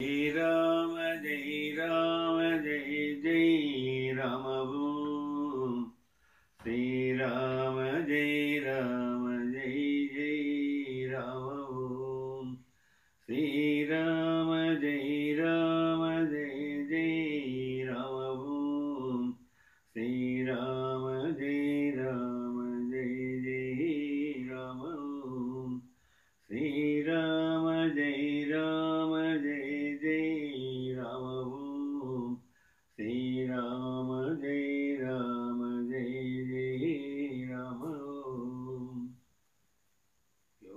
जय राम जय राम जय जय रामभू श्रीराम जय राम जय जय रामभू श्रीराम जय राम जय जय रामभू श्रीराम जय राम जय जय रामभू श्रीराम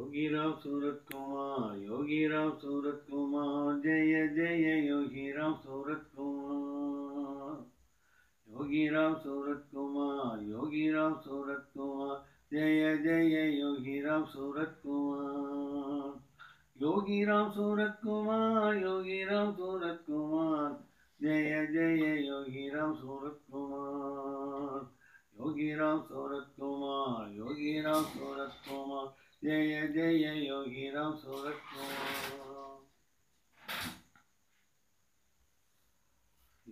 योगी राम सूरत कुमार योगी राम सूरत कुमार जय जय योगी राम सूरत कुमार योगी राम सूरत कुमार योगी राम सूरत कुमार जय जय योगी राम सूरत कुमार योगी राम सूरत कुमार योगी राम सूरत कुमार जय जय योगी राम सूरत कुमार योगी राम सूरत कुमार योगी राम सूरत जय जय योगी राम सूरत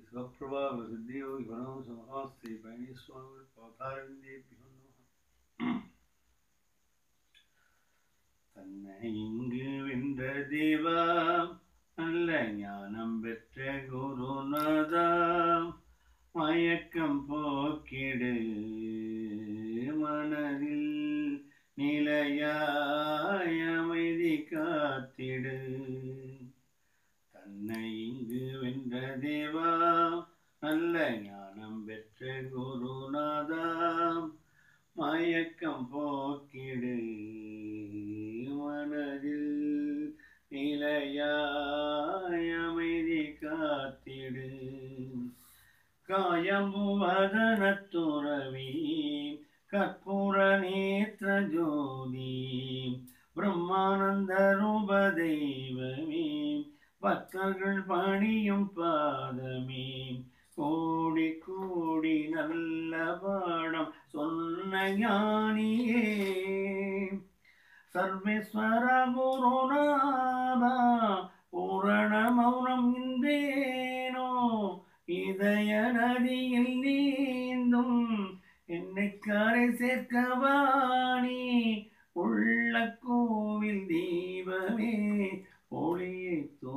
स्वप्रभाव सिद्धियोगि गणौ समास्ते पैणी स्वामी पादारविन्देभ्यो नमः തന്നെ ഇങ്ക് വിന്ദ ദേവ നല്ല ജ്ഞാനം പെറ്റ ഗുരുനാഥ മയക്കം പോക്കിയ குருநாதா மயக்கம் போக்கிடு மனதில் நிலையாய் அமைதி காத்திடு. காயம்புவதனத்துறவி கற்பூர நேத்திர ஜோதி பிரம்மானந்த ரூப தெய்வமே பக்தர்கள் பணியும் பாத ஞானியே. சர்வேஸ்வர குருநாதா பூரண மௌனம் இன்றேனோ. இதய நதியில் நீந்தும் என்னை கரை சேர்க்கவாணி உள்ள கோவில் தீபமே ஒளியை தோ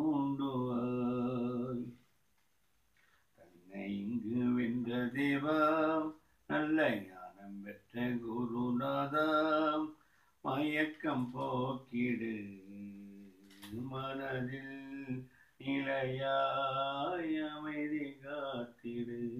மனதில் நிலையாய் அமைதி காத்திடு.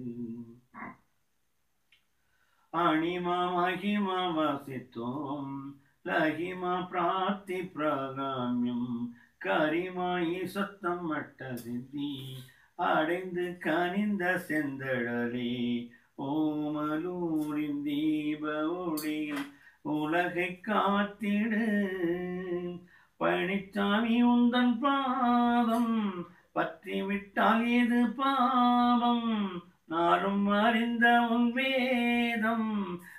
அணிமா மகிமா வாசித்தோம். லகிமா பிரார்த்தி பிரகாமியம். கரிமாயி சத்தம் மட்ட சித்தி. அடைந்து கனிந்த செந்தழலே. ஓமலூரின் தீப ஒளியில் உலகை காத்திடு. பழனிச்சாமி உந்தன் பாதம் பற்றி விட்டால் ஏது பாவம்? நாளும் அறிந்த உன் வேதம்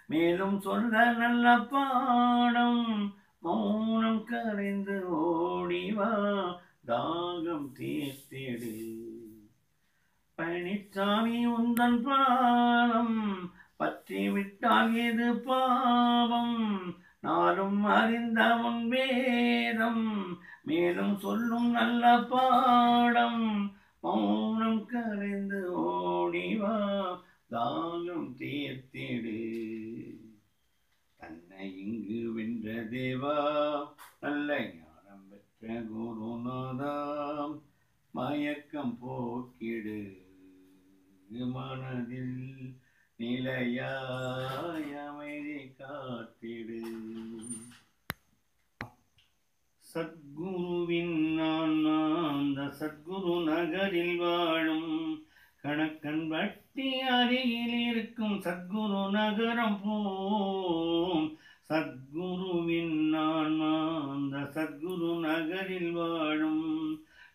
மேலும் சொல்ல நல்ல பாடம். மௌனம் கரைந்து ஓடிவா தாகம் தீர்த்திடு. பழனிச்சாமி உந்தன் பாலம் பற்றி விட்டால் எது பாவம்? நாளும் அறிந்த உன் வேதம் மேலும் சொல்லும் நல்ல பாடம். மௌனம் கரைந்து ஓடிவா தாகம் தீர்த்திடு தன்னை இங்கு வென்ற தேவா நல்ல ஞானம் பெற்ற குருநாதாம் மயக்கம் போக்கிடு மனதில் நிலையாய் அமைதி காத்திடு. சத்குருவின் நான் அந்த சத்குரு நகரில் வாழும் கணக்கன் வட்டி அருகில் இருக்கும் சத்குரு நகரம் போம். சத்குருவின் நான் அந்த சத்குரு நகரில் வாழும்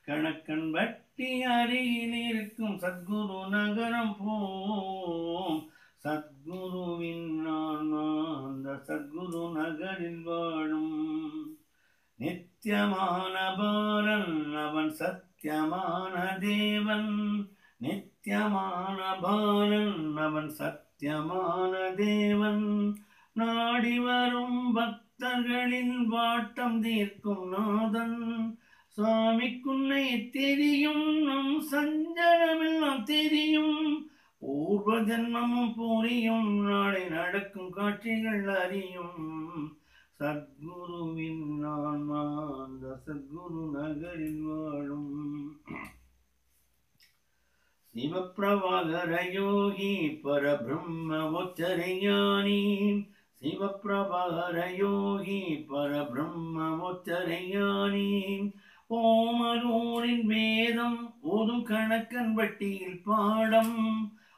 கணக்கன் வட்டி அருகில் இருக்கும் சத்குரு நகரம் போம். சத்குருவின் நான் அந்த சத்குரு நகரில் வாழும். நித்தியமான பாரன் அவன் சத்தியமான தேவன். நித்தியமான பாலன் அவன் சத்தியமான தேவன். நாடி வரும் பக்தர்களின் வாட்டம் தீர்க்கும் நாதன். சுவாமிக்குன்னை தெரியும் நம் சஞ்சலமெல்லாம் தெரியும். பூர்வ ஜன்மமும் புரியும் நாளை நடக்கும் காட்சிகள் அறியும். சத்குருவின் நான் அந்த சத்குரு நகரில் வாழும். சிவப்பிரபாகர யோகி பரபிரம்ம ஒச்சரையானி சிவப்பிரபாகர யோகி பரபிரம்ம ஒச்சரையானி ஓமரூரின் வேதம் ஓதும் கணக்கன் வட்டியில் பாடம்.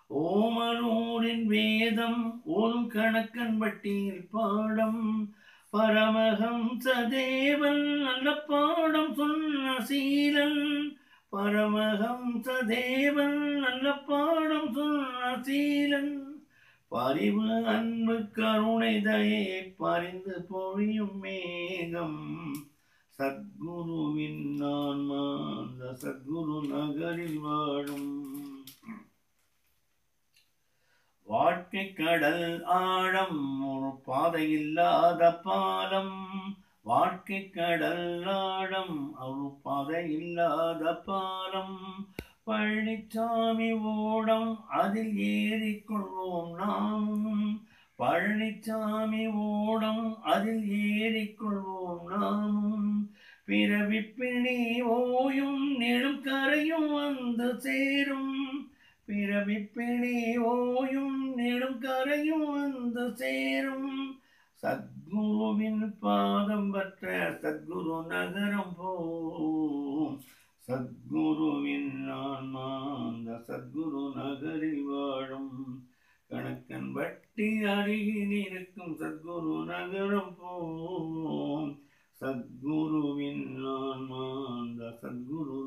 ஓமலூரின் வேதம் ஓதும் கணக்கன் பட்டியில் பாடம். பரமஹம்ச தேவன் நல்ல பாடம் சொன்ன சீலன். பரமஹம்ச தேவன் நல்ல பாடம் சொன்ன சீலன். பரிவு அன்பு கருணை தயை பறிந்து பொழியும் மேகம். சத்குருவின் நான் அந்த சத்குரு நகரில் வாழும். வாழ்க்கை கடல் ஆழம் ஒரு பாதை இல்லாத பாலம். வாழ்க்கை கடல் ஆழம் ஒரு பாதை இல்லாத பாலம். பழனிச்சாமி ஓடம் அதில் ஏறிக்கொள்வோம் நாம். பழனிச்சாமி ஓடம் அதில் ஏறிக்கொள்வோம் நாமும் பிறவி பிணி ஓயும் நெடும் கரையும் வந்து சேரும். பிறவிப்பிணி ஓயும் நெடும் கரையும் வந்து சேரும். சத்குருவின் பாதம் பற்ற சத்குரு நகரம் போம் சத்குருவின் ஆன்மா அந்த சத்குரு நகரில் வாழும். கணக்கன் வட்டி அருகில் இருக்கும் சத்குரு நகரம் போம் சத்குருவின் ஆன்மா அந்த சத்குரு